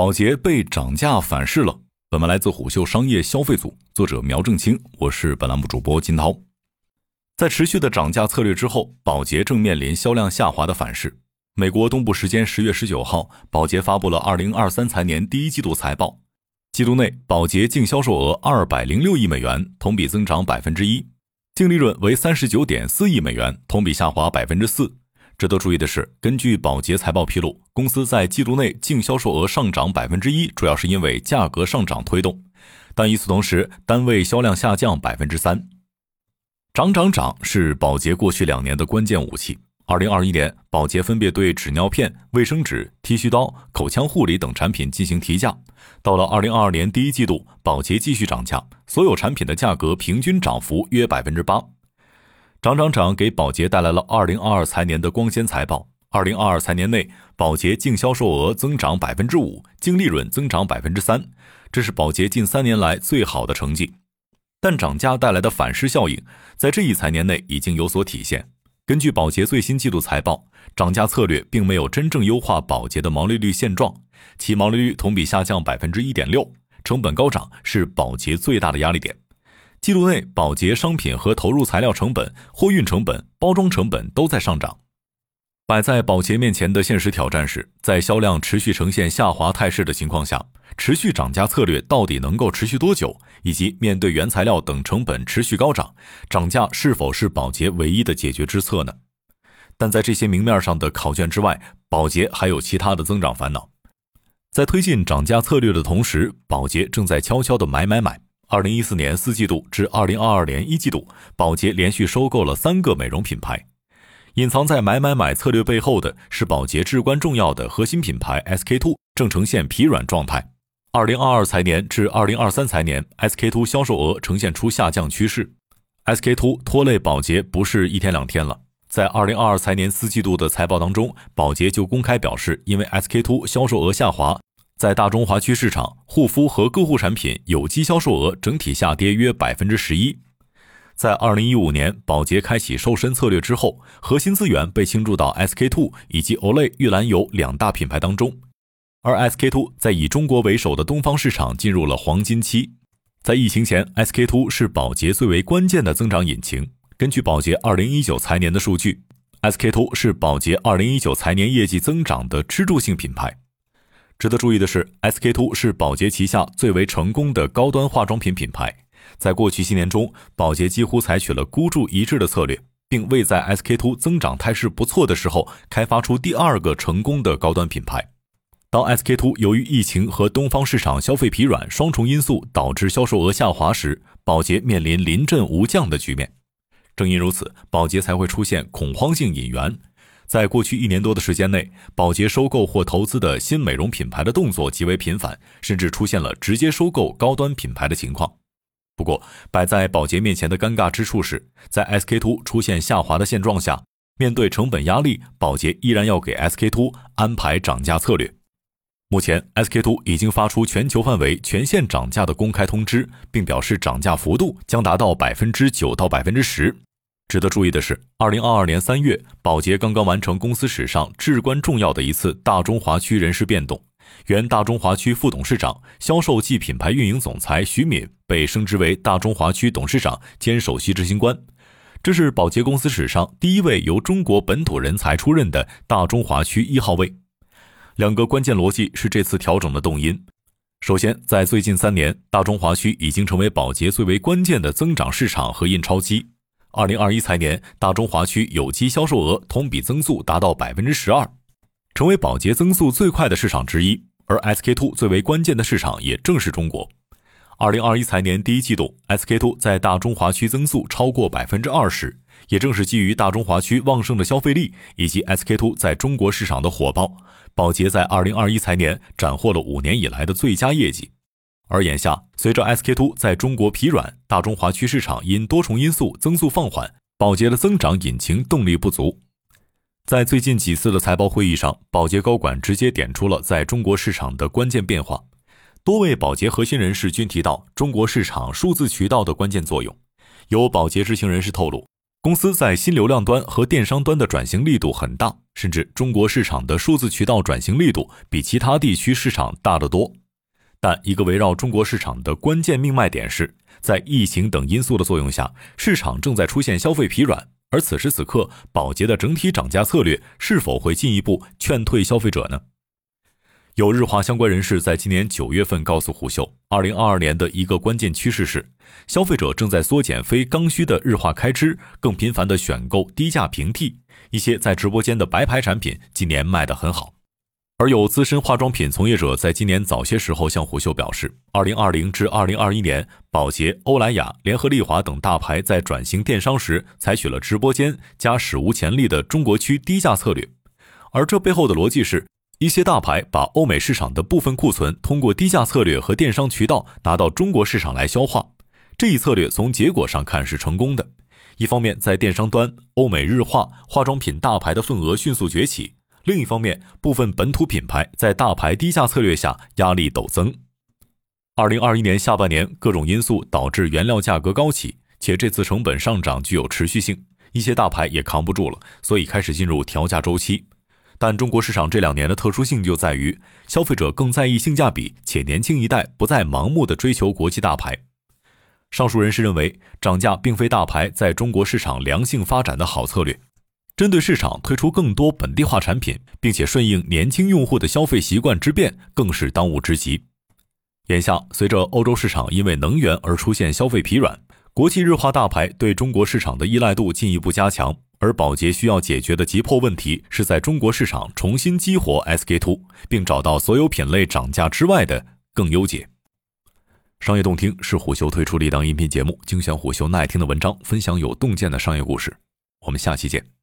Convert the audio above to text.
宝洁被涨价反噬了。本文来自虎嗅商业消费组，作者苗正清，我是本栏目主播金涛。在持续的涨价策略之后，宝洁正面临销量下滑的反噬。美国东部时间十月十九号，宝洁发布了二零二三财年第一季度财报。季度内，宝洁净销售额二百零六亿美元，同比增长百分之一；净利润为三十九点四亿美元，同比下滑百分之四。值得注意的是，根据宝洁财报披露，公司在季度内净销售额上涨百分之一，主要是因为价格上涨推动，但与此同时，单位销量下降百分之三。涨涨涨是宝洁过去两年的关键武器。二零二一年，宝洁分别对纸尿片、卫生纸、剃须刀、口腔护理等产品进行提价。到了二零二二年第一季度，宝洁继续涨价，所有产品的价格平均涨幅约百分之八。涨涨涨给宝洁带来了二零二二财年的光鲜财报。二零二二财年内，宝洁净销售额增长百分之五，净利润增长百分之三，这是宝洁近三年来最好的成绩。但涨价带来的反噬效应，在这一财年内已经有所体现。根据宝洁最新季度财报，涨价策略并没有真正优化宝洁的毛利率现状，其毛利率同比下降百分之一点六，成本高涨是宝洁最大的压力点。季度内，宝洁商品和投入材料成本、货运成本、包装成本都在上涨。摆在宝洁面前的现实挑战是，在销量持续呈现下滑态势的情况下，持续涨价策略到底能够持续多久？以及面对原材料等成本持续高涨，涨价是否是宝洁唯一的解决之策呢？但在这些明面上的考卷之外，宝洁还有其他的增长烦恼。在推进涨价策略的同时，宝洁正在悄悄的买买买。二零一四年四季度至二零二二年一季度，宝洁连续收购了三个美容品牌。隐藏在买买买策略背后的是宝洁至关重要的核心品牌 SK two 正呈现疲软状态。二零二二财年至二零二三财年，SK two 销售额呈现出下降趋势。SK two 拖累宝洁不是一天两天了。在二零二二财年四季度的财报当中，宝洁就公开表示，因为 SK two 销售额下滑，在大中华区市场，护肤和个护产品有机销售额整体下跌约百分之十一。在二零一五年，宝洁开启瘦身策略之后，核心资源被倾注到 SK two 以及 Olay 玉兰油两大品牌当中，而 SK two 在以中国为首的东方市场进入了黄金期。在疫情前，SK two 是宝洁最为关键的增长引擎。根据宝洁二零一九财年的数据，SK two 是宝洁二零一九财年业绩增长的支柱性品牌。值得注意的是，SK two 是宝洁旗下最为成功的高端化妆品品牌。在过去七年中，宝洁几乎采取了孤注一掷的策略，并未在 SK two 增长态势不错的时候开发出第二个成功的高端品牌。当 SK two 由于疫情和东方市场消费疲软双重因素导致销售额下滑时，宝洁面临临阵无将的局面。正因如此，宝洁才会出现恐慌性引援。在过去一年多的时间内，宝洁收购或投资的新美容品牌的动作极为频繁，甚至出现了直接收购高端品牌的情况。不过，摆在宝洁面前的尴尬之处是，在 SK two 出现下滑的现状下，面对成本压力，宝洁依然要给 SK two 安排涨价策略。目前，SK two 已经发出全球范围全线涨价的公开通知，并表示涨价幅度将达到百分之九到百分之十。值得注意的是，二零二二年三月，宝洁刚刚完成公司史上至关重要的一次大中华区人事变动。原大中华区副董事长、销售暨品牌运营总裁徐敏被升职为大中华区董事长兼首席执行官，这是宝洁公司史上第一位由中国本土人才出任的大中华区一号位。两个关键逻辑是这次调整的动因。首先，在最近三年，大中华区已经成为宝洁最为关键的增长市场和印钞机。二零二一财年，大中华区有机销售额同比增速达到百分之十二。成为宝洁增速最快的市场之一，而 SK two 最为关键的市场也正是中国。二零二一财年第一季度，SK two 在大中华区增速超过百分之二十，也正是基于大中华区旺盛的消费力以及 SK two 在中国市场的火爆，宝洁在二零二一财年斩获了五年以来的最佳业绩。而眼下，随着 SK two 在中国疲软，大中华区市场因多重因素增速放缓，宝洁的增长引擎动力不足。在最近几次的财报会议上，宝洁高管直接点出了在中国市场的关键变化。多位宝洁核心人士均提到中国市场数字渠道的关键作用。有宝洁知情人士透露，公司在新流量端和电商端的转型力度很大，甚至中国市场的数字渠道转型力度比其他地区市场大得多。但一个围绕中国市场的关键命脉点是，在疫情等因素的作用下，市场正在出现消费疲软。而此时此刻，宝洁的整体涨价策略是否会进一步劝退消费者呢？有日化相关人士在今年九月份告诉虎嗅，二零二二年的一个关键趋势是，消费者正在缩减非刚需的日化开支，更频繁的选购低价平替。一些在直播间的白牌产品今年卖得很好。而有资深化妆品从业者在今年早些时候向虎嗅表示，二零二零至二零二一年，宝洁、欧莱雅、联合利华等大牌在转型电商时，采取了直播间加史无前例的中国区低价策略。而这背后的逻辑是，一些大牌把欧美市场的部分库存通过低价策略和电商渠道拿到中国市场来消化。这一策略从结果上看是成功的。一方面，在电商端，欧美日化化妆品大牌的份额迅速崛起。另一方面，部分本土品牌在大牌低价策略下压力陡增。二零二一年下半年，各种因素导致原料价格高企，且这次成本上涨具有持续性，一些大牌也扛不住了，所以开始进入调价周期。但中国市场这两年的特殊性就在于，消费者更在意性价比，且年轻一代不再盲目的追求国际大牌。上述人士认为，涨价并非大牌在中国市场良性发展的好策略。针对市场推出更多本地化产品，并且顺应年轻用户的消费习惯之变，更是当务之急。眼下，随着欧洲市场因为能源而出现消费疲软，国际日化大牌对中国市场的依赖度进一步加强，而宝洁需要解决的急迫问题是在中国市场重新激活 SK two，并找到所有品类涨价之外的更优解。商业洞听是虎嗅推出的一档音频节目，精选虎嗅耐听的文章，分享有洞见的商业故事。我们下期见。